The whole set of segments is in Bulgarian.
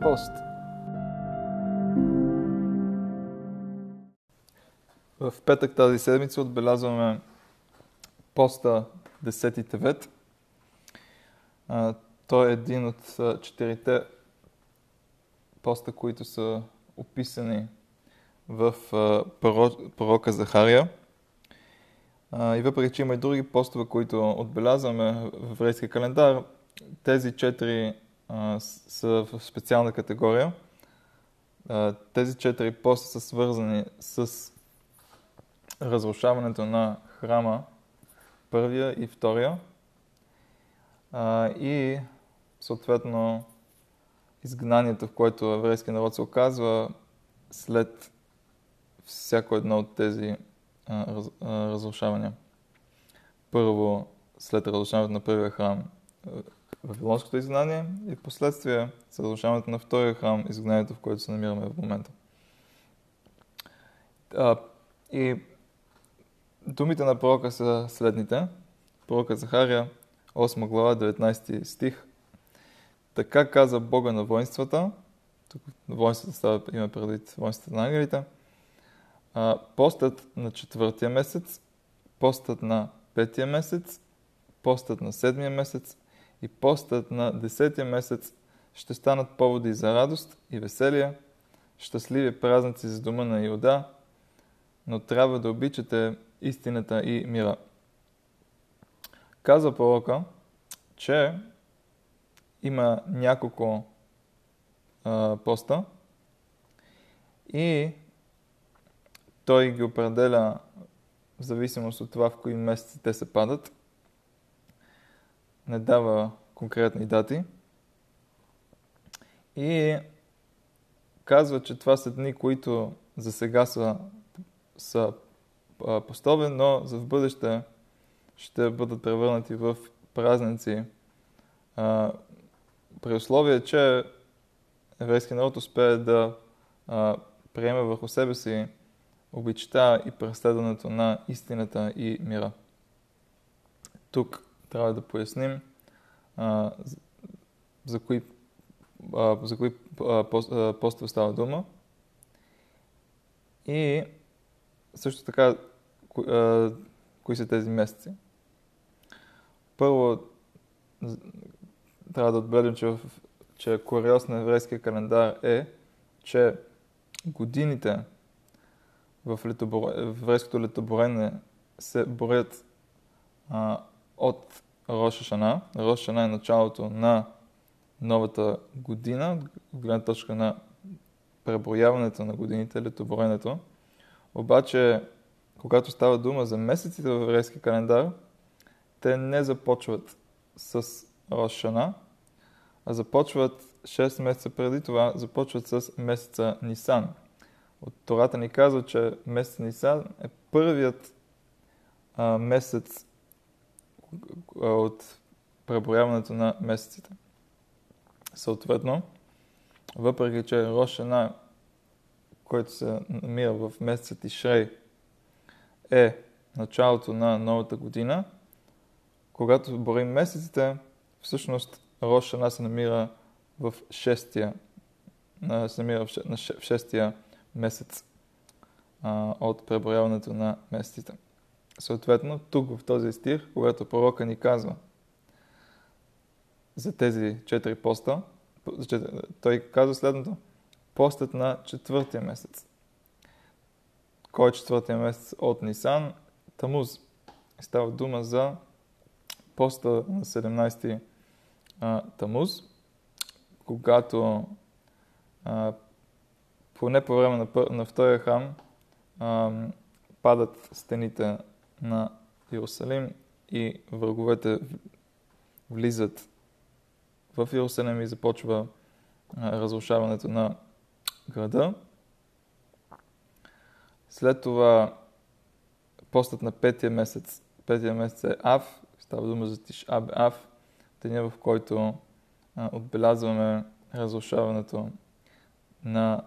пост. В петък тази седмица отбелязваме поста 10 Тевет. Той е един от четирите поста, които са описани в пророка Захария. И въпреки, че има и други постове, които отбелязваме в еврейския календар, тези четири са в специална категория. Тези четири поста са свързани с разрушаването на храма, първия и втория, и съответно изгнанието, в което еврейския народ се оказва след всяко едно от тези раз, разрушавания. Първо, след разрушаването на първия храм, Вавилонското изгнание и последствие разрушаването на втория храм, изгнанието, в което се намираме в момента. И думите на пророка са следните. Пророка Захария, 8 глава, 19 стих. Така каза Бога на воинствата, тук на воинствата става има предвид воинствата на ангелите, постът на четвъртия месец, постът на петия месец, постът на седмия месец и постът на десетия месец ще станат поводи за радост и веселие, щастливи празници за дома на Иуда, но трябва да обичате истината и мира. Казва пророка, че има няколко а, поста и той ги определя в зависимост от това в кои месеци те се падат. Не дава конкретни дати. И казва, че това са дни, които за сега са, са постове, но за в бъдеще ще бъдат превърнати в празници а, при условие, че еврейски народ успее да а, приеме върху себе си обичта и преследването на истината и мира. Тук трябва да поясним а, за кои, а, за кои постове става дума. И също така, кои, а, кои са тези месеци. Първо, трябва да отбележим, че, че куриоз на еврейския календар е, че годините в, еврейското летоборене се борят а, от Рошашана. Рошашана е началото на новата година, от гледна точка на преброяването на годините, летоборенето. Обаче, когато става дума за месеците в еврейски календар, те не започват с Рошана, а започват 6 месеца преди това, започват с месеца Нисан. От Тората ни казва, че месец Нисан е първият а, месец от преброяването на месеците. Съответно, въпреки че Рошана, който се намира в месеца Тишрей, е началото на новата година, когато борим месеците, всъщност Рошана се намира в шестия, се намира в шестия месец от преброяването на месеците. Съответно, тук в този стих, когато пророка ни казва за тези четири поста, той казва следното. Постът на четвъртия месец. Кой е четвъртия месец от Нисан? Тамуз. Става дума за поста на 17 а, Тамуз, когато а, поне по време на, на втория храм а, падат стените на Иерусалим и враговете влизат в Иерусалим и започва разрушаването на града. След това постът на петия месец, петия месец е Ав, става дума за Тишаб Ав, деня в който отбелязваме разрушаването на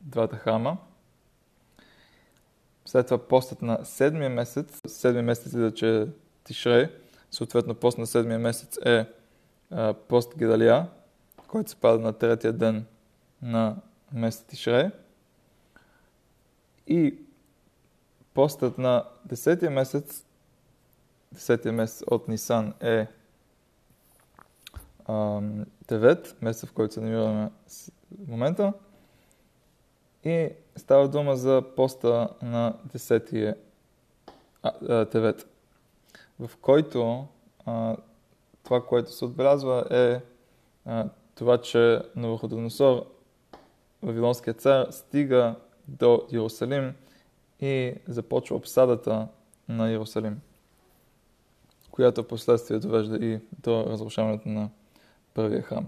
двата храма. След това постът на седмия месец, седмия месец е че Тишре, съответно пост на седмия месец е а, пост Гедалия, който се пада на третия ден на месец Тишре. И постът на 10 месец, 10 месец от Нисан е Тевет, месец в който се намираме в момента. И става дума за поста на 10 Тевет, в който а, това, което се отбелязва е а, това, че Навуходоносор, Вавилонският цар, стига до Иерусалим и започва обсадата на Иерусалим, която в последствие довежда и до разрушаването на първия храм.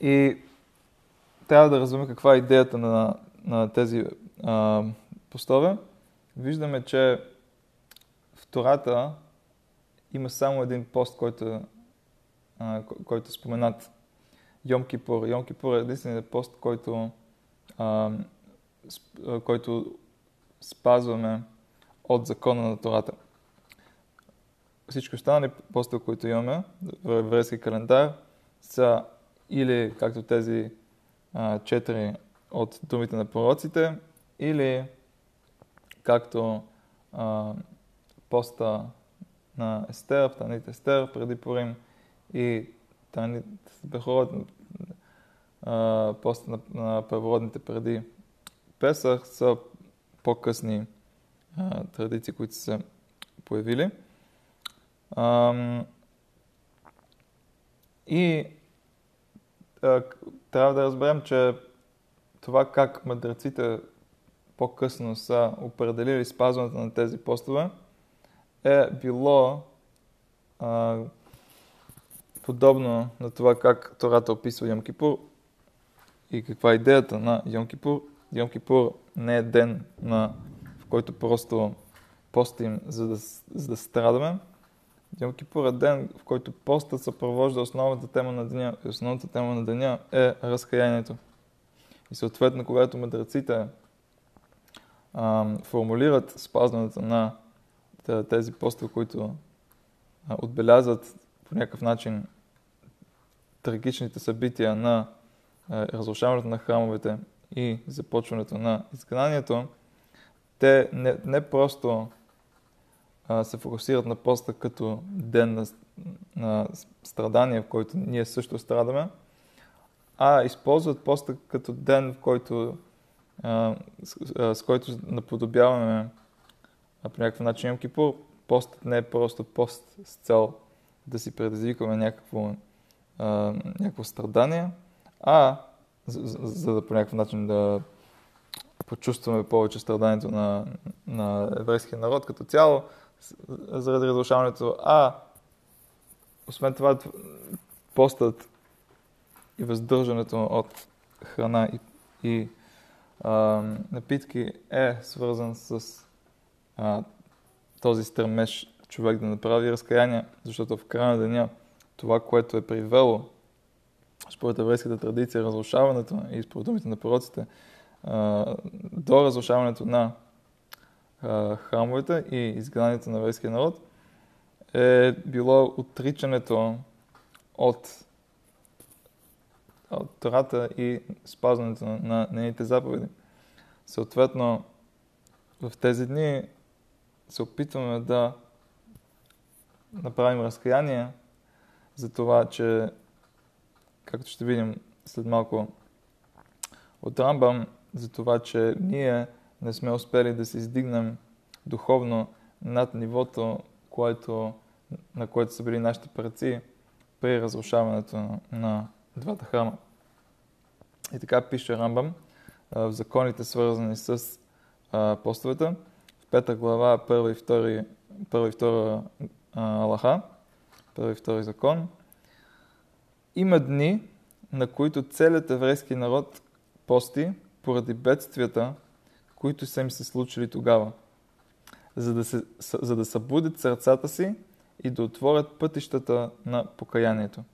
И трябва да разберем каква е идеята на, на тези а, постове. Виждаме, че в Тората има само един пост, който, а, който е споменат. Йом Кипур. Йом Кипур е единственият пост, който, а, който спазваме от закона на Тората. Всички останали постове, които имаме в еврейски календар, са или както тези четири от думите на пророците, или както а, поста на Естер, Танит Естер преди Порим и Танит Бехорот, поста на, на първородните преди Песах са по-късни а, традиции, които са появили. А, и трябва да разберем, че това как мъдреците по-късно са определили спазването на тези постове, е било а, подобно на това как Тората описва Йом Кипур и каква е идеята на Йом Кипур. Йом Кипур не е ден, на, в който просто постим, за да, за да страдаме. Йом Кипур е ден, в който постът съпровожда основната тема на деня. И основната тема на деня е разкаянието. И съответно, когато мъдреците формулират спазването на тези постове, които отбелязват по някакъв начин трагичните събития на разрушаването на храмовете и започването на изгнанието, те не, не просто а, се фокусират на поста като ден на, на страдания, в който ние също страдаме, а използват поста като ден, в който с, който наподобяваме по някакъв начин Йом Кипур, постът не е просто пост с цел да си предизвикаме някакво, а, някакво страдание, а за, за, за да по някакъв начин да почувстваме повече страданието на, на еврейския народ като цяло заради разрушаването, а освен това постът и въздържането от храна и, и а, напитки е свързан с а, този стремеж човек да направи разкаяние, защото в края на деня това, което е привело според еврейската традиция, разрушаването и според думите на пророците, а, до разрушаването на храмовете и изгнанието на еврейския народ, е било отричането от от Тората и спазването на нейните заповеди. Съответно, в тези дни се опитваме да направим разкаяние за това, че, както ще видим след малко от Рамбам, за това, че ние не сме успели да се издигнем духовно над нивото, което, на което са били нашите праци при разрушаването на двата храма. И така пише Рамбам в законите, свързани с постовете. В пета глава, първа и, втори, първа и втора Аллаха, първи и втори закон. Има дни, на които целият еврейски народ пости поради бедствията, които са им се случили тогава, за да, се, за да събудят сърцата си и да отворят пътищата на покаянието.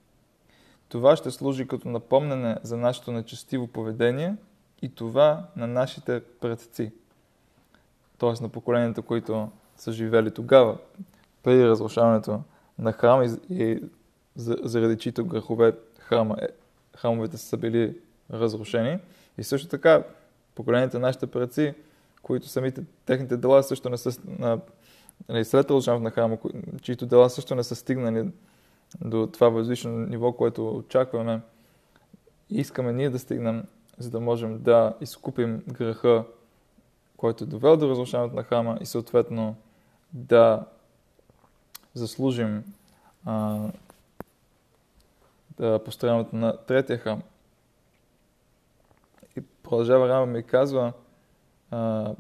Това ще служи като напомнене за нашето нечестиво поведение и това на нашите предци. Т.е. на поколенията, които са живели тогава, преди разрушаването на храм и, заради чието грехове храма, е, храмовете са били разрушени. И също така, поколенията на нашите предци, които самите техните дела също не са на, нали, след разрушаването на храма, чието дела също не са стигнали до това възвишено ниво, което очакваме. И искаме ние да стигнем, за да можем да изкупим греха, който е довел до разрушаването на храма и съответно да заслужим а, да построяването на третия храм. Продължава Рама и казва, а,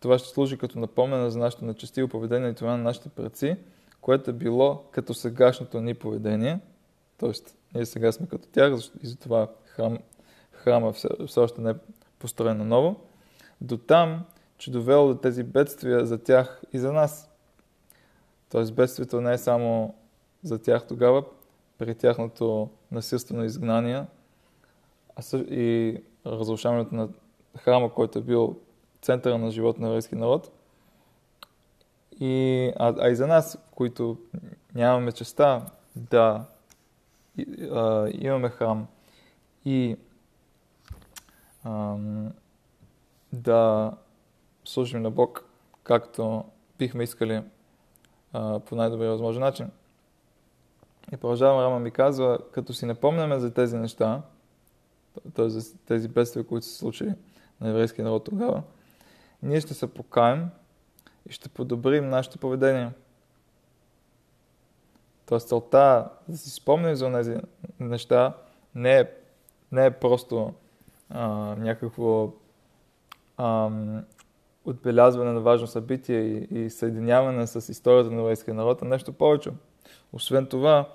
това ще служи като напомнена за нашето нечестиво поведение и това на нашите предци, което е било като сегашното ни поведение. Тоест, ние сега сме като тях и затова храм, храма все, все още не е построен наново. До там, че довело до тези бедствия за тях и за нас. Тоест, бедствието не е само за тях тогава, при тяхното насилствено изгнание а и разрушаването на храма, който е бил центъра на живота на еврейски народ. И, а, а и за нас, които нямаме честа да а, имаме храм и а, да служим на Бог, както бихме искали а, по най-добрия възможен начин. И продължавам, Рама ми казва, като си напомняме за тези неща, т.е. тези бедствия, които се случили на еврейския народ тогава, ние ще се покаем и ще подобрим нашето поведение. Тоест целта да си спомним за тези неща не е, не е просто а, някакво а, отбелязване на важно събитие и, и съединяване с историята на еврейския народ, а нещо повече. Освен това,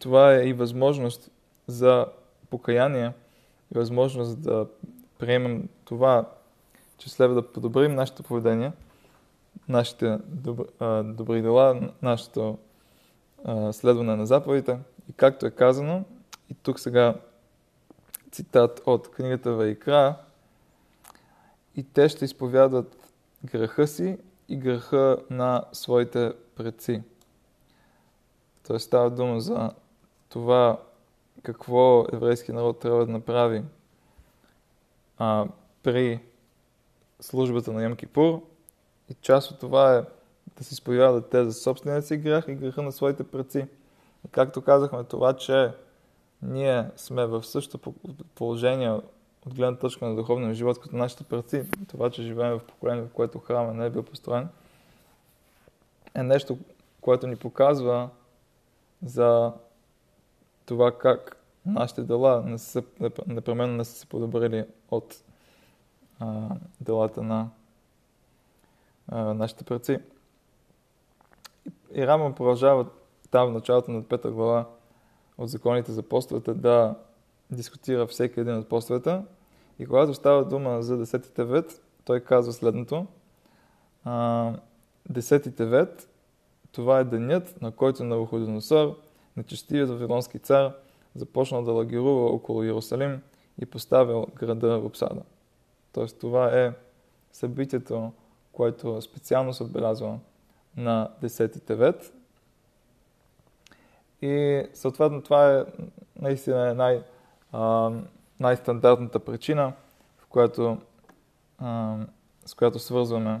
това е и възможност за покаяние и възможност да приемем това, че следва да подобрим нашето поведение, нашите добри, добри дела, нашето следване на заповедите. И както е казано, и тук сега цитат от книгата Вайкра, и те ще изповядат греха си и греха на своите предци. Тоест става дума за това какво еврейски народ трябва да направи а, при службата на Йом Кипур. И част от това е да се изповядат те за собствения си грех и греха на своите предци. И както казахме, това, че ние сме в същото положение от гледна точка на духовния живот като нашите предци, това, че живеем в поколение, в което храма не е бил построен, е нещо, което ни показва за това как нашите дела не са, непременно не са се подобрили от а, делата на а, нашите предци. И Рама продължава там в началото на пета глава от законите за постовете да дискутира всеки един от постовете. И когато става дума за десетите вет, той казва следното. Десетите вет, това е денят, на който Навуходоносор, нечестивият вавилонски цар, започнал да лагерува около Иерусалим и поставил града в обсада. Тоест това е събитието, което специално се отбелязва на 10 вет. И съответно това е наистина най- най-стандартната причина, в която, а, с която свързваме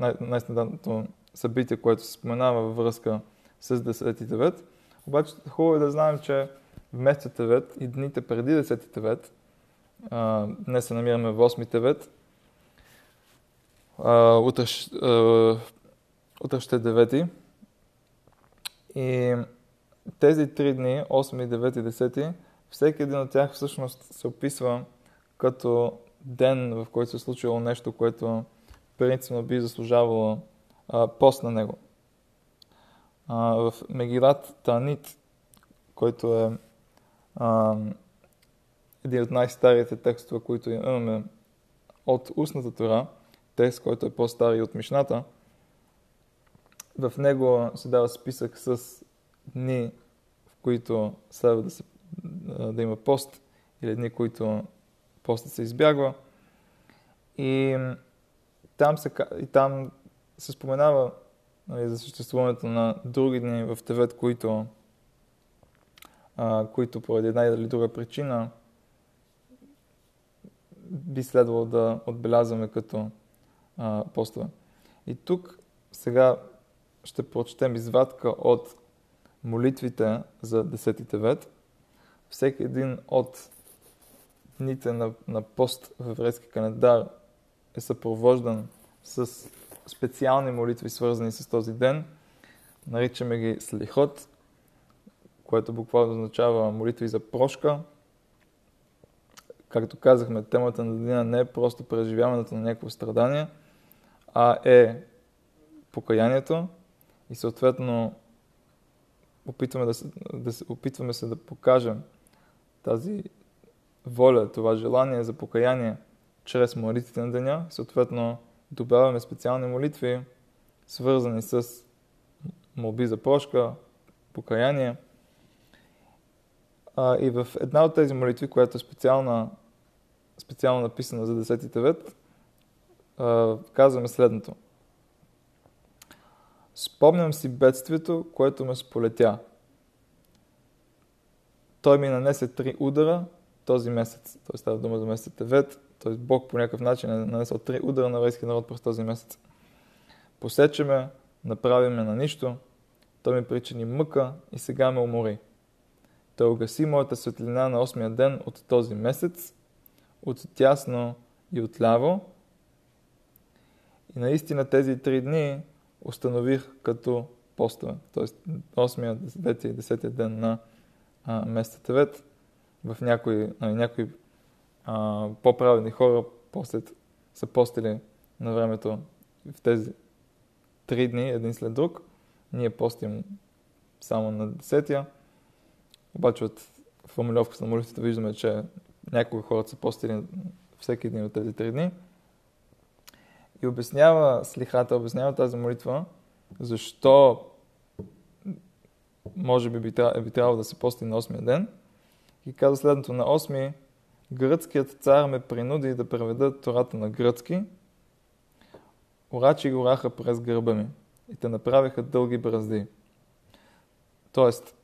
най- най-стандартното събитие, което се споменава във връзка с 10 Тевет. Обаче хубаво е да знаем, че вместо Тевет и дните преди 10 Тевет, а, днес се намираме в 8 Тевет, утре, утре ще е 9 и тези три дни, 8, 9 и 10, всеки един от тях всъщност се описва като ден, в който се е случило нещо, което принципно би заслужавало а, пост на него. А, в Мегилат Танит, който е а, един от най-старите текстове, които имаме от устната тора, текст, който е по-стар от Мишната, в него се дава списък с дни, в които следва да се да има пост или дни, които постът се избягва. И там се, и там се споменава нали, за съществуването на други дни в Тевет, които а, които поради една или друга причина би следвало да отбелязваме като а, постове. И тук сега ще прочетем извадка от молитвите за 10 Тевет. Всеки един от дните на, на пост в еврейски календар е съпровождан с специални молитви, свързани с този ден. Наричаме ги слихот, което буквално означава молитви за прошка. Както казахме, темата на деня не е просто преживяването на някакво страдание, а е покаянието и съответно опитваме, да се, да се, опитваме се да покажем тази воля, това желание за покаяние чрез молитвите на деня. Съответно, добавяме специални молитви, свързани с молби за прошка, покаяние. А, и в една от тези молитви, която е специална, специално написана за 10 вет, казваме следното. Спомням си бедствието, което ме сполетя. Той ми нанесе три удара този месец. Той става дума за месец Тевет. Т.е. Бог по някакъв начин е нанесъл три удара на еврейския народ през този месец. Посече ме, направи ме на нищо, той ми причини мъка и сега ме умори. Той угаси моята светлина на 8-я ден от този месец, от тясно и от ляво. И наистина тези три дни установих като постове. т.е. 8-я, 9 и 10 ден на а, месеца Тевет. В някои, а, някои а, по-праведни хора после са постили на времето в тези три дни, един след друг. Ние постим само на 10-я. Обаче от формулировката на молитвата виждаме, че някои хора са постили всеки един от тези три дни. И обяснява слихата, обяснява тази молитва, защо може би би, би трябвало да се пости на 8 ден. И казва следното, на 8 гръцкият цар ме принуди да преведа Тората на гръцки. Орачи го раха през гърба ми и те направиха дълги бразди. Тоест,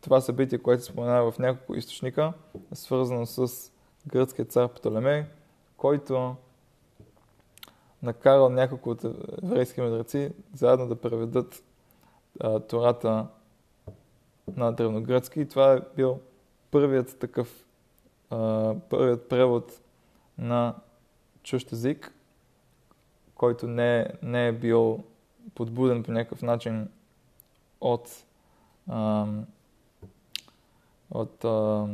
това събитие, което се споменава в няколко източника, е свързано с гръцкия цар Птолемей, който накарал няколко от еврейски мъдреци заедно да преведат а, Тората на древногръцки. И това е бил първият такъв, първият превод на чущ език, който не, не е бил подбуден по някакъв начин от, а, от а,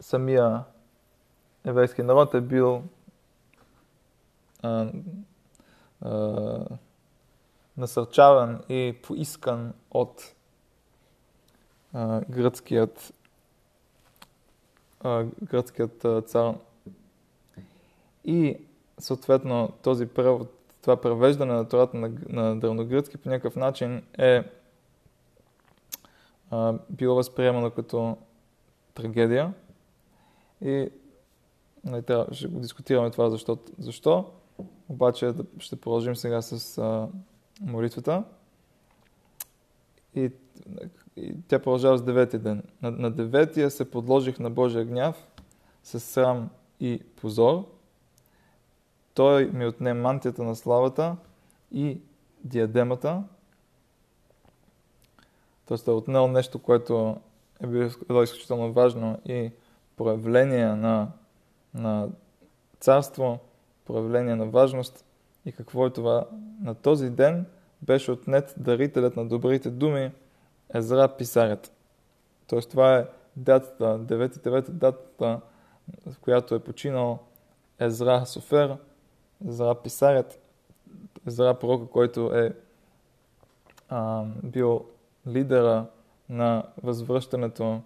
самия еврейски народ е бил а, а, насърчаван и поискан от а, гръцкият, а, гръцкият а, цар. И съответно този превод, това превеждане на Тората на, на древногръцки по някакъв начин е а, било възприемано като трагедия. И не, трябва, ще го дискутираме това защо. защо. Обаче ще продължим сега с а, молитвата. И, и тя продължава с деветия ден. На, на деветия се подложих на Божия гняв с срам и позор. Той ми отне мантията на славата и диадемата. Тоест е отнел нещо, което е било изключително важно и проявление на, на царство, проявление на важност. И какво е това? На този ден беше отнет дарителят на добрите думи Езра Писарят. Тоест това е датата, 9-9 датата, в която е починал Езра Софер, Езра Писарят, Езра пророка, който е а, бил лидера на възвръщането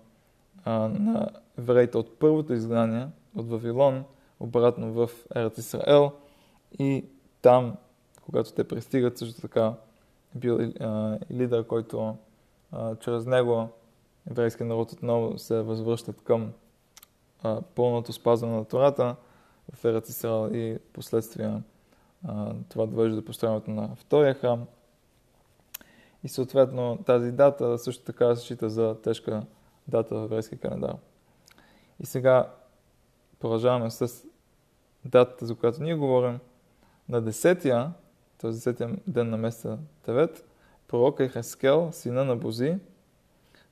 а, на евреите от първото изгнание от Вавилон, обратно в Ерат Исраел и там, когато те пристигат, също така бил а, лидер, който чрез него еврейския народ отново се възвръщат към пълното спазване на Тората в Ерат Исраел и последствия това довежда до построяването на втория храм. и съответно тази дата също така се счита за тежка дата в еврейски календар. И сега продължаваме с датата, за която ние говорим. На 10-я, т.е. 10-я ден на месеца Тевет, пророка Хескел, сина на Бози,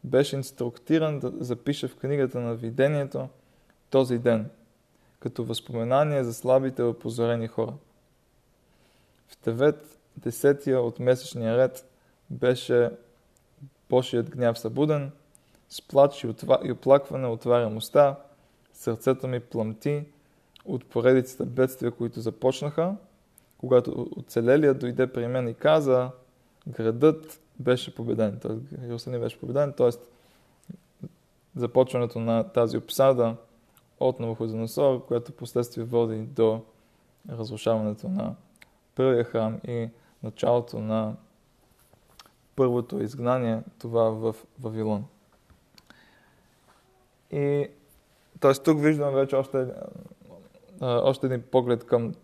беше инструктиран да запише в книгата на видението този ден, като възпоменание за слабите опозорени хора. В Тевет, десетия от месечния ред, беше Божият гняв събуден, с плач и оплакване отварям уста, сърцето ми пламти от поредицата бедствия, които започнаха, когато оцелелият дойде при мен и каза, градът беше победен, т.е. Иерусалим беше победен, т.е. започването на тази обсада от Навуходоносор, което последствие води до разрушаването на първия храм и началото на първото изгнание, това в Вавилон. И т.е. тук виждаме вече още, още един поглед към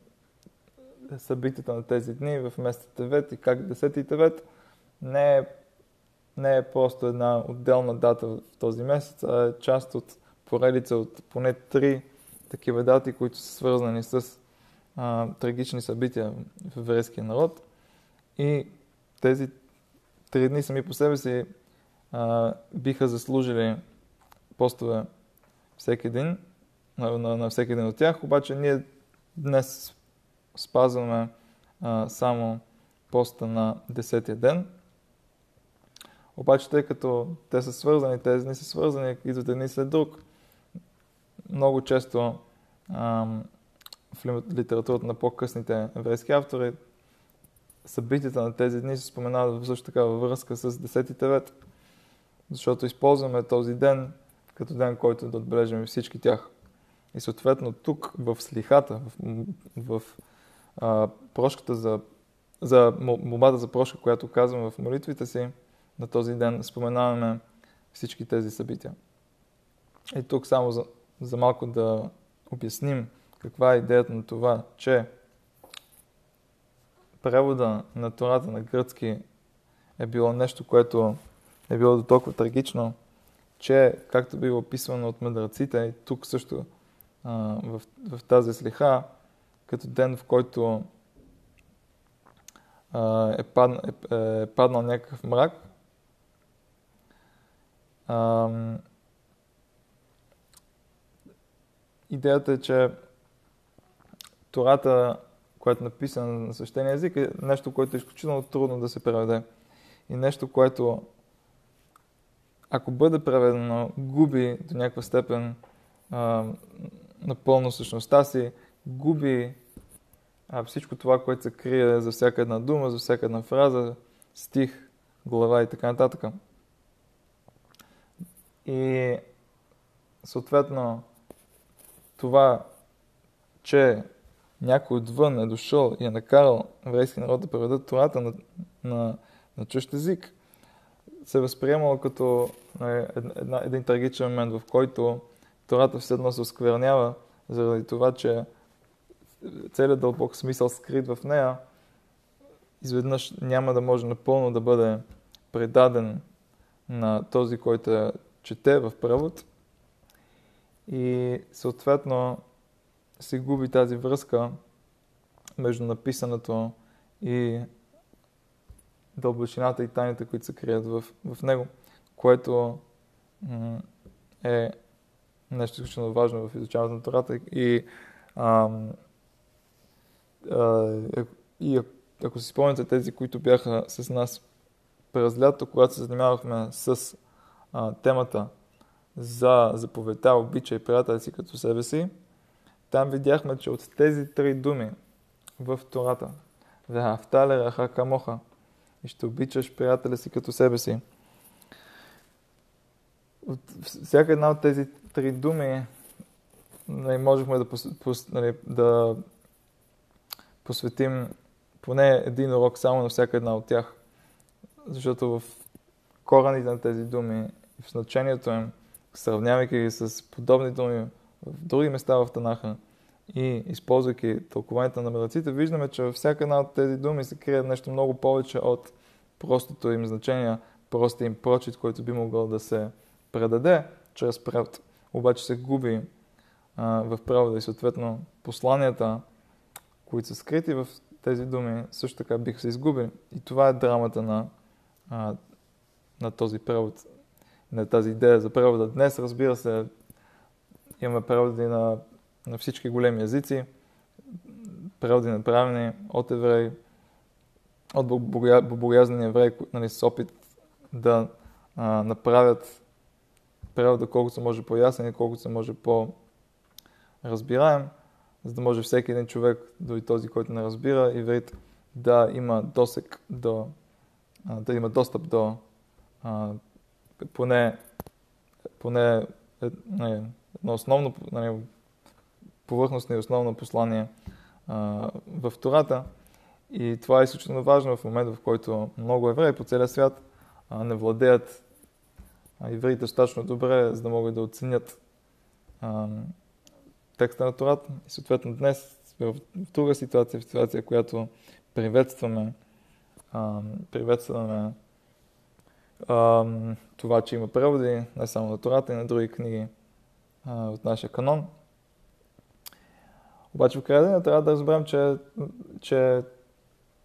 събитията на тези дни в месеца Тевет и как 10 Тевет не е, не е просто една отделна дата в този месец, а е част от поредица от поне три такива дати, които са свързани с а, трагични събития в еврейския народ. И тези три дни сами по себе си а, биха заслужили постове всеки ден, на, на, на всеки един от тях, обаче ние днес спазваме а, само поста на 10 ден. Обаче, тъй като те са свързани, тези дни са свързани, идват едни след друг, много често а, в литературата на по-късните еврейски автори събитията на тези дни се споменават също така във връзка с 10 Тевет, защото използваме този ден като ден, който да отбележим всички тях. И съответно тук в слихата, в, в а, прошката за, за молбата за прошка, която казваме в молитвите си, на този ден споменаваме всички тези събития. И тук само за, за малко да обясним каква е идеята на това, че превода на Тората на гръцки е било нещо, което е било до толкова трагично, че, както било описано от мъдреците, и тук също а, в, в тази слиха, като ден, в който е, падна, е, е паднал някакъв мрак, а, идеята е, че Тората, която е написана на същения език, е нещо, което е изключително трудно да се преведе. И нещо, което ако бъде преведено, губи до някаква степен а, напълно същността си, губи а, всичко това, което се крие за всяка една дума, за всяка една фраза, стих, глава и така нататък. И съответно това, че някой отвън е дошъл и е накарал еврейски народ да преведат Тората на, на, на чущ език, се е възприемало като нали, една, един трагичен момент, в който Тората все едно се осквернява, заради това, че целият дълбок смисъл скрит в нея, изведнъж няма да може напълно да бъде предаден на този, който чете в превод. И съответно се губи тази връзка между написаното и дълбочината и тайните, които се крият в, в него, което е нещо изключително важно в изучаването на Тората и, а, а, и ако си спомняте тези, които бяха с нас през лято, когато се занимавахме с а, темата за заповедта, обича и приятели си като себе си, там видяхме, че от тези три думи в Тората, Вехафтале раха камоха, и ще обичаш приятеля си като себе си. От всяка една от тези три думи нали, можехме да, пос, пос, нали, да посветим поне един урок само на всяка една от тях. Защото в корените на тези думи и в значението им, сравнявайки ги с подобни думи в други места в Танаха и използвайки тълкованията на мъдреците, виждаме, че във всяка една от тези думи се крие нещо много повече от простото им значение, простия им прочит, който би могъл да се предаде чрез превод. Обаче се губи а, в превода и съответно посланията, които са скрити в тези думи, също така биха се изгубили. И това е драмата на, а, на този превод, на тази идея за превода. Днес, разбира се, имаме преводи на, на всички големи езици, преводи направени от евреи, от богоязнени евреи нали, с опит да а, направят превода колкото се може по-ясен и колкото се може по-разбираем, за да може всеки един човек, дори този, който не разбира иврит, да има досек до, да има достъп до поне, поне не, едно основно, не, повърхностно и основно послание в Тората. И това е изключително важно в момента, в който много евреи по целия свят не владеят евреите достатъчно добре, за да могат да оценят текста на Тората. И съответно днес сме в друга ситуация, в ситуация, която приветстваме, а, приветстваме а, това, че има преводи не само на Тората, и на други книги а, от нашия канон. Обаче в края трябва да разберем, че, че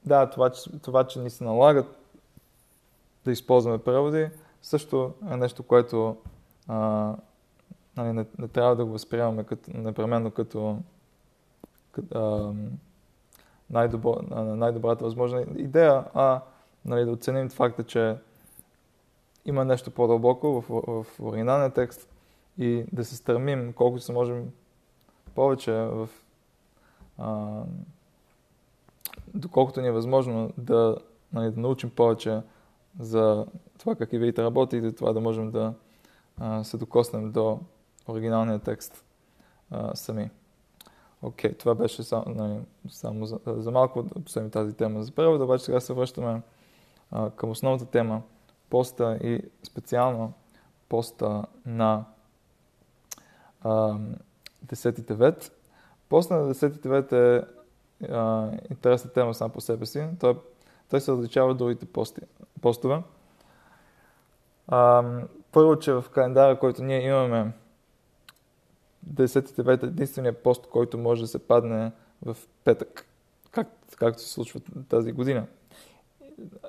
да, това че, това, че ни се налагат да използваме преводи, също е нещо, което а, нали, не, не трябва да го възприемаме като, непременно като, като най-добро, най-добрата възможна идея, а нали, да оценим факта, че има нещо по-дълбоко в, в, оригиналния текст и да се стремим колкото се можем повече в а, доколкото ни е възможно да, нали, да научим повече за това как евреите работи и за това да можем да а, се докоснем до оригиналния текст а, сами. Окей, okay, това беше само, нали, само за, за малко да посемем тази тема за превода, обаче сега се връщаме а, към основната тема поста и специално поста на а, Десетите вет. Поста на Десетите вет е а, интересна тема сам по себе си. Той, той се различава от другите пости, постове. А, първо, че в календара, който ние имаме, 10 е единствения пост, който може да се падне в петък, как, както се случва тази година.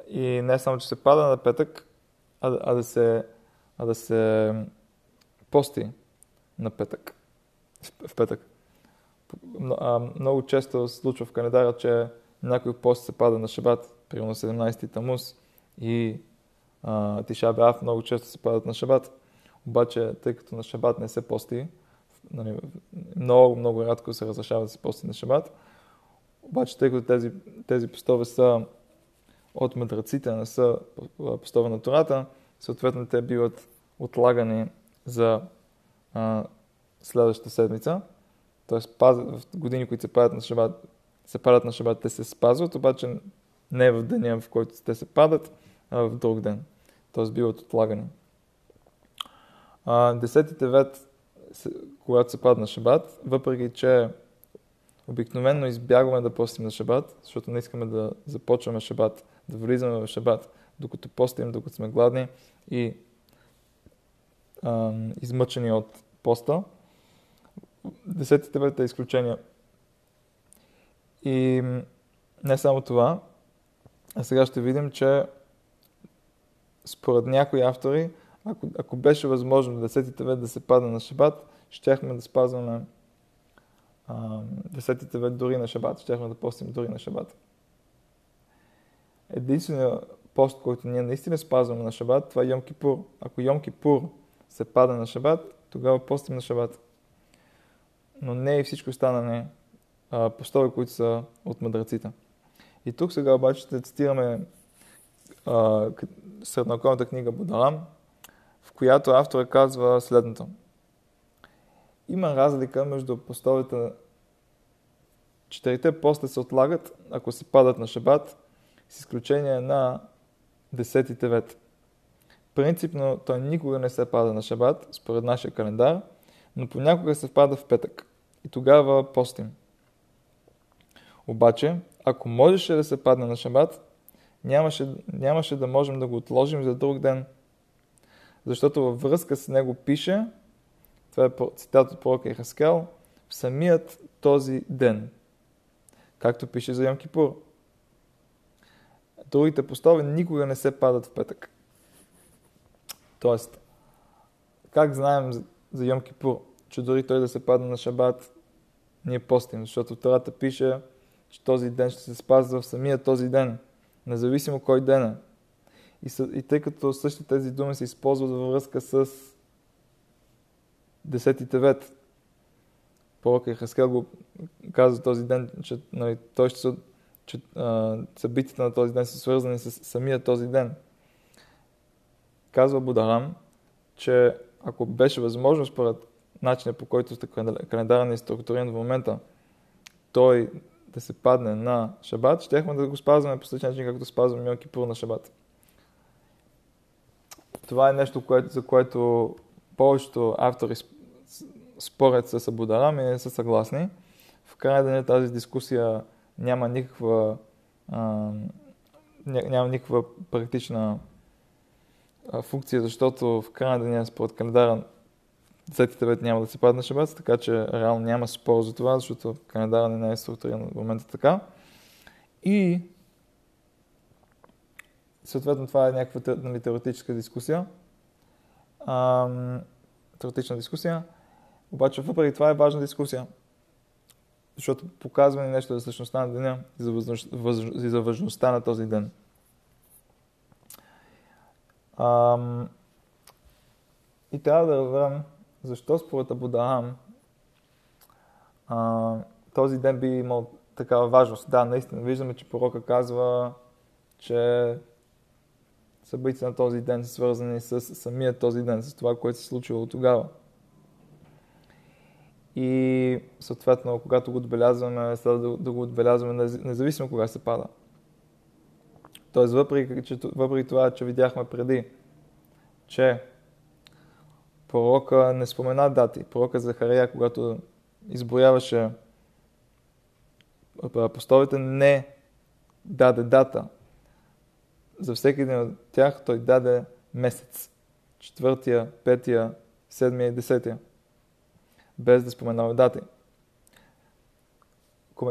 И не само, че се пада на петък, а, а, да, се, а да се пости на петък. В петък. Много често се случва в календара, че някой пост се пада на шабат, примерно 17 Тамус и Тиша Беав много често се падат на шабат. Обаче, тъй като на шабат не се пости, нали, много, много рядко се разрешава да се пости на шабат, обаче, тъй като тези, тези постове са от мъдреците, не са постове на Тората, съответно те биват отлагани за а, следващата седмица. Тоест, в години, които се падат на шабат, се падат на шабат, те се спазват, обаче не в деня, в който те се падат, а в друг ден. Т.е. биват отлагани. А, десетите вет, когато се падна на шабат, въпреки че обикновено избягваме да постим на шабат, защото не искаме да започваме шабат, да влизаме в шабат, докато постим, докато сме гладни и а, измъчени от поста. Десетите вет е изключение. И не само това, а сега ще видим, че според някои автори, ако, ако беше възможно 10 век да се пада на шабат, щяхме да спазваме а, 10 век дори на шабат, щяхме да постим дори на шабат. Единственият пост, който ние наистина спазваме на шабат, това е Йом Кипур. Ако Йом Кипур се пада на шабат, тогава постим на шабат. Но не и всичко останали постове, които са от мъдреците. И тук сега обаче ще цитираме средновековната книга Будалам, в която автора казва следното. Има разлика между постовете Четирите поста се отлагат, ако се падат на шабат, с изключение на десетите вет. Принципно той никога не се пада на шабат, според нашия календар, но понякога се пада в петък. И тогава постим. Обаче, ако можеше да се падне на шабат, нямаше, нямаше да можем да го отложим за друг ден. Защото във връзка с него пише, това е цитат от пророка Ихаскел, в самият този ден. Както пише за Йом Кипур. Другите постове никога не се падат в петък. Тоест, как знаем за Йом Кипур, че дори той да се падне на шабат, ние постим, защото Тарата пише, че този ден ще се спазва в самия този ден, независимо кой ден е. И, съ, и тъй като същите тези думи се използват във връзка с Десети Тевет, пророка Хаскел го каза този ден, че нали, той ще се, че а, събитията на този ден са свързани с самия този ден. Казва Бударам, че ако беше възможно според начина по който календара ни е структуриран в момента, той да се падне на шабат, щехме да го спазваме по същия начин, както спазваме Йом Кипур на шабат. Това е нещо, което, за което повечето автори спорят с Абударам и не са съгласни. В края деня тази дискусия няма никаква, а, няма никаква практична а, функция, защото в края деня според календара 10 век няма да се падне шабат, така че реално няма спор за това, защото календара не е структуриран в момента така. И съответно това е някаква нали, теоретическа дискусия. Ам, теоретична дискусия. Обаче въпреки това е важна дискусия. Защото показва ни нещо за същността на деня и за, въз... и за важността на този ден. Ам... И трябва да разберем защо според Абудахам този ден би имал такава важност. Да, наистина, виждаме, че пророка казва, че събития на този ден са свързани с самия този ден, с това, което се случило тогава. И съответно, когато го отбелязваме, следва да, да го отбелязваме независимо кога се пада. Тоест, въпреки, че, въпреки това, че видяхме преди, че пророка не спомена дати. Пророка Захария, когато изброяваше апостолите, не даде дата. За всеки един от тях той даде месец. Четвъртия, петия, седмия и десетия. Без да споменава дати.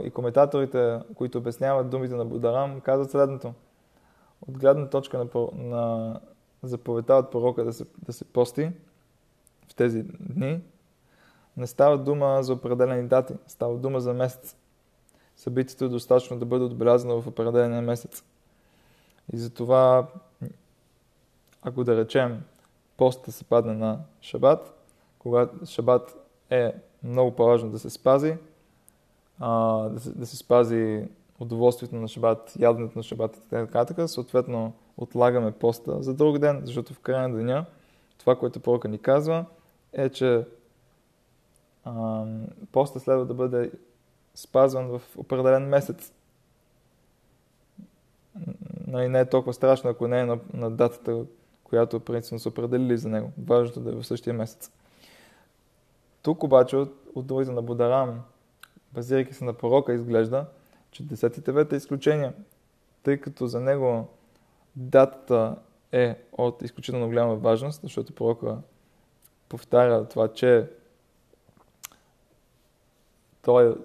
И коментаторите, които обясняват думите на Бударам, казват следното. От гледна точка на, на заповедта от пророка да се, да се пости, в тези дни, не става дума за определени дати, става дума за месец. Събитието е достатъчно да бъде отбелязано в определения месец. И затова, ако да речем, постът се падне на шабат, когато шабат е много по-важно да се спази, а, да, се, да се спази удоволствието на шабат, яденето на шабат и така нататък, съответно отлагаме поста за друг ден, защото в края на деня това, което пророка ни казва, е, че а, поста следва да бъде спазван в определен месец. Нали, не е толкова страшно, ако не е на, на датата, която принципно са определили за него. Важното да е в същия месец. Тук обаче от, от думите на Бударам, базирайки се на пророка, изглежда, че 10 е изключение, тъй като за него датата е от изключително голяма важност, защото пророка повтаря това, че той,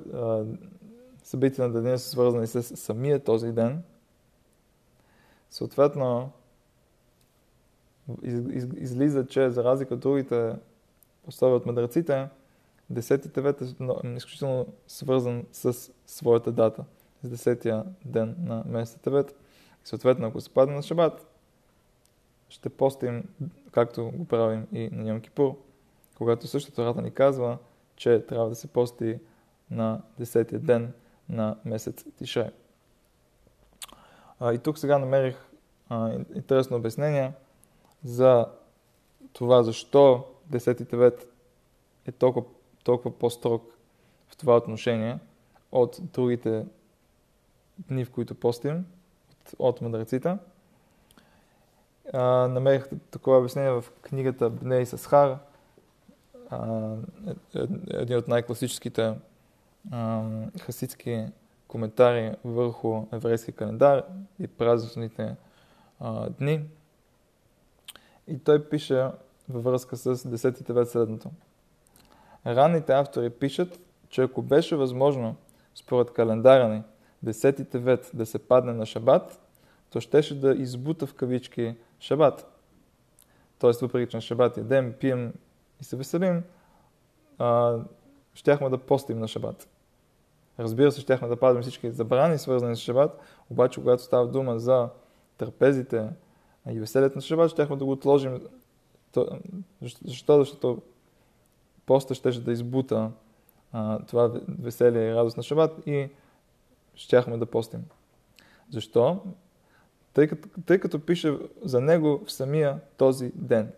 събития на деня са свързани с самия този ден. Съответно, из, из, излиза, че за разлика от другите условия от мъдреците, 10 тевет е изключително свързан с своята дата, с 10 ден на месеца Тевет. И съответно, ако се падне на шабат, ще постим, както го правим и на Йом Кипур, когато същото рата ни казва, че трябва да се пости на 10-я ден на месец И тук сега намерих а, интересно обяснение за това защо 10-ти Тевет е толкова, толкова по-строг в това отношение от другите дни, в които постим, от, мъдреците. А, намерих такова обяснение в книгата Бней Сасхар, а, е, е, един от най-класическите хасидски коментари върху еврейски календар и празничните а, дни. И той пише във връзка с 10 век следното. Ранните автори пишат, че ако беше възможно, според календара ни, 10 век да се падне на шабат, то щеше да избута в кавички шабат. Тоест, въпреки че на шабат ядем, пием и се веселим, а, щяхме да постим на шабат. Разбира се, щяхме да падаме всички забрани, свързани с шабат, обаче когато става дума за трапезите и веселието на шабат, щяхме да го отложим. Защо? Защото поста ще да избута а, това веселие и радост на шабат и щяхме да постим. Защо? Тъй като, тъй като пише за него в самия този ден.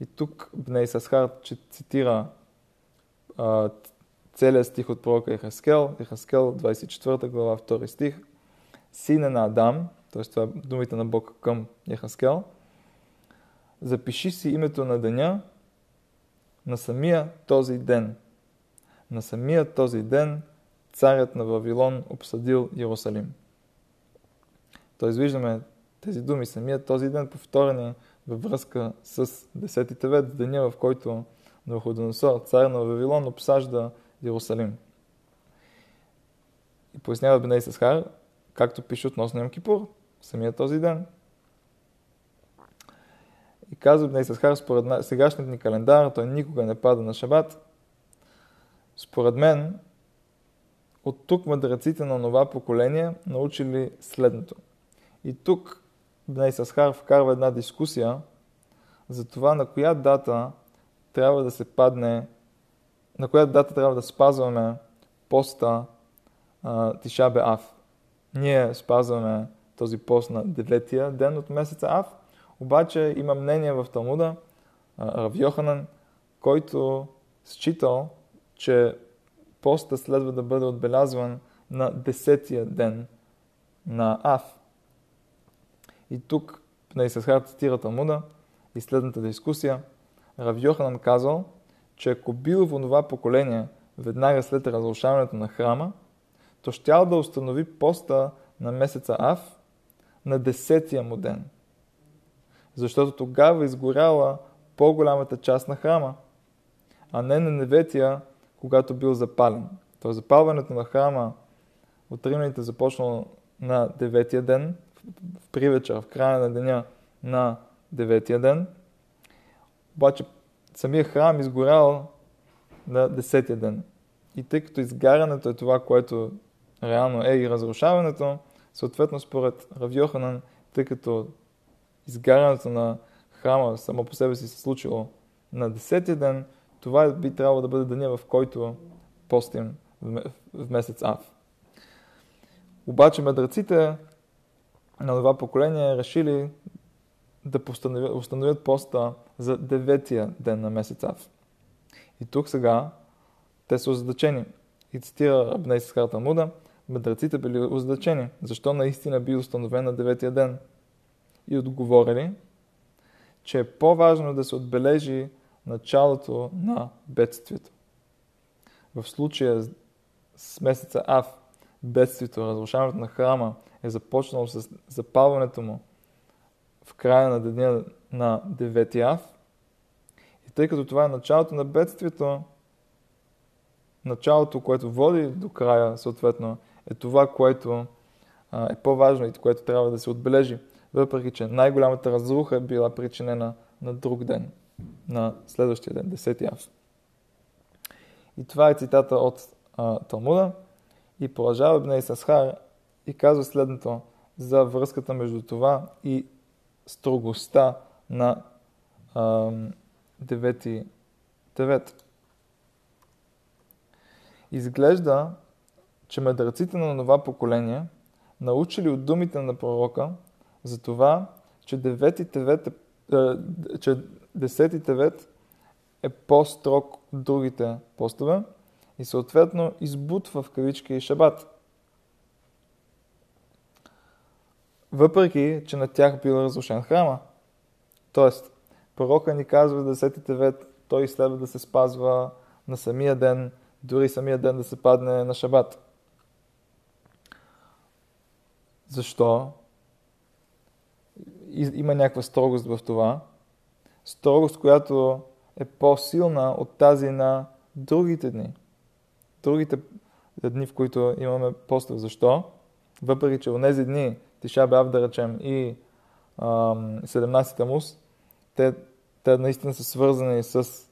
И тук Бней Сасхар цитира а, целият стих от пророка Ехаскел, Ехаскел 24 глава 2 стих, сина на Адам, т.е. това е думите на Бог към Ехаскел, запиши си името на деня на самия този ден. На самия този ден царят на Вавилон обсъдил Иерусалим. Тоест виждаме тези думи самия този ден повторени във връзка с 10 век, деня в който Навуходоносор, цар на Вавилон, обсажда Иерусалим. И пояснява Беней Сесхар, както пише относно Йом Кипур, самия този ден. И казва Беней Сесхар, според сегашният ни календар, той никога не пада на шабат. Според мен, от тук мъдреците на това поколение научили следното. И тук Бней Сасхар вкарва една дискусия за това на коя дата трябва да се падне, на коя дата трябва да спазваме поста Тиша Ав. Ние спазваме този пост на деветия ден от месеца Ав, обаче има мнение в Талмуда, Рав Йоханан, който считал, че поста следва да бъде отбелязван на десетия ден на Ав. И тук на Исасхар цитира Талмуда и следната дискусия. Рав Йоханан казал, че ако бил в онова поколение веднага след разрушаването на храма, то щял да установи поста на месеца Ав на десетия му ден. Защото тогава изгоряла по-голямата част на храма, а не на неветия, когато бил запален. То запалването на храма от римляните започнало на деветия ден, в привечер, в края на деня на деветия ден. Обаче самия храм изгорял на десетия ден. И тъй като изгарянето е това, което реално е и разрушаването, съответно според Равьоханан, тъй като изгарянето на храма само по себе си се случило на десетия ден, това би трябвало да бъде деня, в който постим в месец Ав. Обаче мъдреците на това поколение решили да установят, поста за деветия ден на месец Ав. И тук сега те са озадачени. И цитира Абней Сахар Муда, мъдреците били озадачени. Защо наистина би установен на деветия ден? И отговорили, че е по-важно да се отбележи началото на бедствието. В случая с месеца Ав, бедствието, разрушаването на храма е започнало с запалването му в края на деня на 9 Ав. И тъй като това е началото на бедствието, началото, което води до края, съответно, е това, което а, е по-важно и което трябва да се отбележи, въпреки че най-голямата разруха е била причинена на друг ден, на следващия ден, 10 Ав. И това е цитата от а, Талмуда. И продължава Бней Сасхар и казва следното за връзката между това и строгостта на девети девет. Изглежда, че мъдреците на това поколение научили от думите на пророка за това, че девети тевет е, че десети тевет е по-строг от другите постове и съответно избутва в кавички и шабат. Въпреки, че на тях бил разрушен храма. Тоест, пророка ни казва в 10 век, той следва да се спазва на самия ден, дори самия ден да се падне на шабат. Защо? Има някаква строгост в това. Строгост, която е по-силна от тази на другите дни. Другите дни, в които имаме постър. Защо? Въпреки, че в тези дни, Тиша Бав, да речем, и 17 Мус, те, те наистина са свързани с...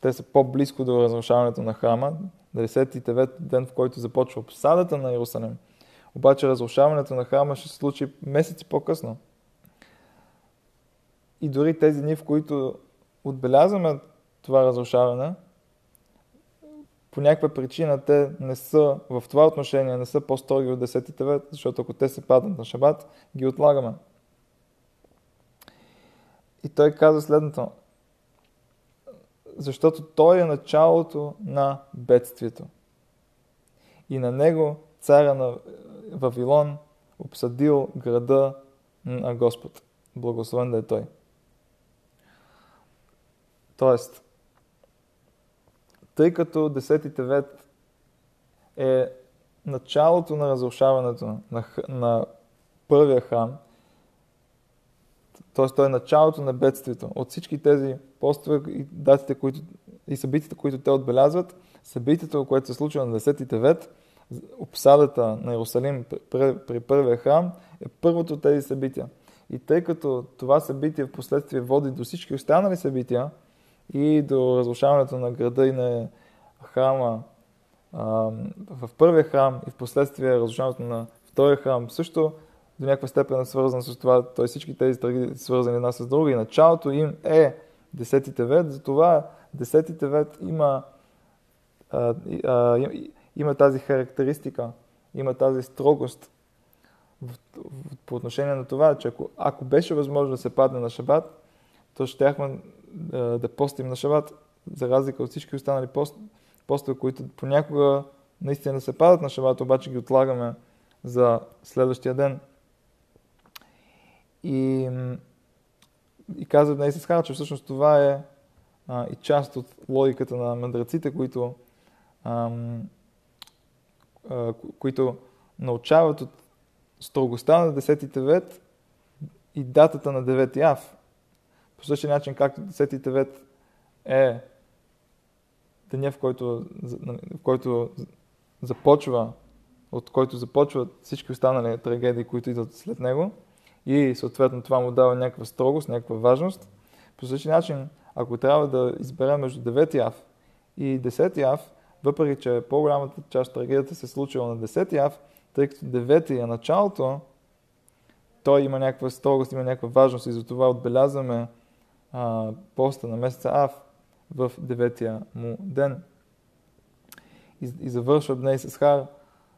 Те са по-близко до разрушаването на храма. 99 ден, в който започва обсадата на Иерусалим. Обаче разрушаването на храма ще се случи месеци по-късно. И дори тези дни, в които отбелязваме това разрушаване, по някаква причина те не са в това отношение, не са по-строги от 10 век, защото ако те се паднат на шабат, ги отлагаме. И той каза следното. Защото той е началото на бедствието. И на него царя на Вавилон обсъдил града на Господ. Благословен да е той. Тоест, тъй като 10 век е началото на разрушаването на, на първия храм, т.е. той е началото на бедствието. От всички тези постове и датите, които, и събитията, които те отбелязват, събитието, което се случва на 10 век, обсадата на Иерусалим при, при първия храм, е първото от тези събития. И тъй като това събитие в последствие води до всички останали събития, и до разрушаването на града и на храма в първия храм и в последствие разрушаването на втория храм също до някаква степен е свързан с това, т.е. всички тези трагедии свързани една с друга и началото им е 10 век, затова 10 век има, а, а, има тази характеристика, има тази строгост в, в, по отношение на това, че ако, ако беше възможно да се падне на шабат, то щяхме да, да постим на шабат, за разлика от всички останали пост, постове, които понякога наистина се падат на шабат, обаче ги отлагаме за следващия ден. И, и казва днес Исхара, че всъщност това е а, и част от логиката на мъдреците, които, ам, а, които научават от строгостта на 10 век и датата на 9 ав. По същия начин, както 10 Тевет е деня, в който, в който започва, от който започват всички останали трагедии, които идват след него и съответно това му дава някаква строгост, някаква важност. По същия начин, ако трябва да изберем между 9 ав и 10 ав, въпреки че по-голямата част от трагедията се е случила на 10 ав, тъй като 9 е началото, той има някаква строгост, има някаква важност и затова отбелязваме а, поста на месеца Ав в деветия му ден. И, и завършва днес с Хар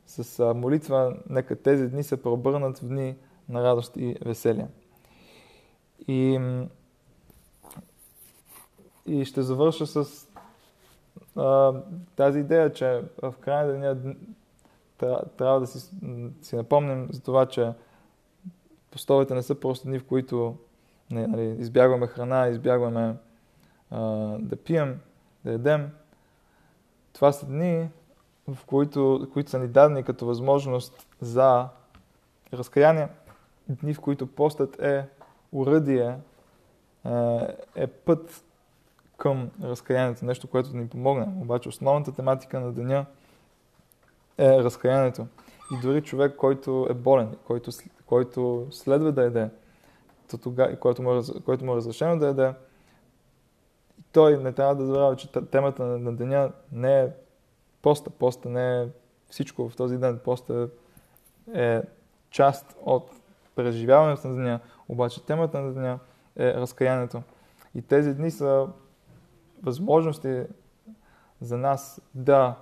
с а, молитва, нека тези дни се преобърнат в дни на радост и веселие. И, и ще завърша с а, тази идея, че в края на деня трябва да си, си напомним за това, че постовете не са просто дни, в които нали, избягваме храна, избягваме а, да пием, да ядем. Това са дни, в които, които са ни дадени като възможност за разкаяние. Дни, в които постът е уръдие, е, е път към разкаянието, нещо, което да ни помогне. Обаче основната тематика на деня е разкаянието. И дори човек, който е болен, който, който следва да еде, то тогава, който, му, е който му е разрешено да яде, той не трябва да забравя, че темата на деня не е поста. Поста не е всичко в този ден. Поста е част от преживяването на деня, обаче темата на деня е разкаянието. И тези дни са възможности за нас да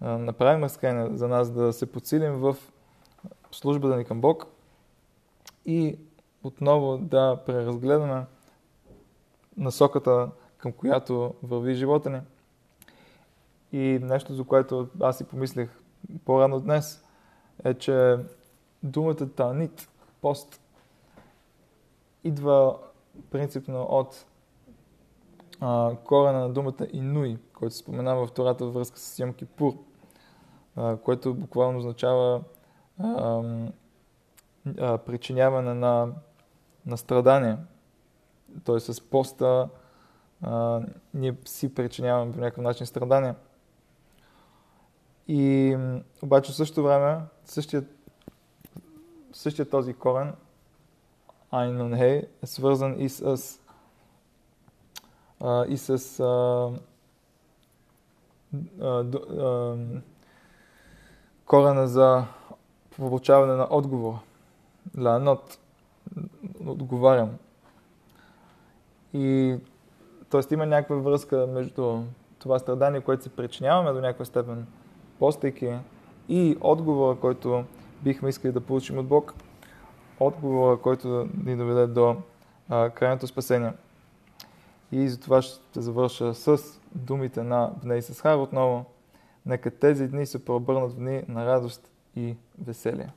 направим разкаяние, за нас да се подсилим в службата ни към Бог и отново да преразгледаме насоката, към която върви живота ни. И нещо, за което аз си помислих по-рано днес, е, че думата танит, пост, идва принципно от а, корена на думата инуи, който се споменава в Тората във връзка с Йом Кипур, а, което буквално означава а, а, причиняване на, на страдание. Т.е. с поста а, ние си причиняваме по някакъв начин страдания. И обаче в същото време, същия, същия този корен, Айнун Хей, е свързан и с, а, и с а, а, а, корена за получаване на отговор. Ланот. Отговарям. И т.е. има някаква връзка между това страдание, което се причиняваме до някаква степен, постайки, и отговора, който бихме искали да получим от Бог, отговора, който ни доведе до а, крайното спасение. И затова ще завърша с думите на Бней Сесхар отново. Нека тези дни се преобърнат в дни на радост и веселие.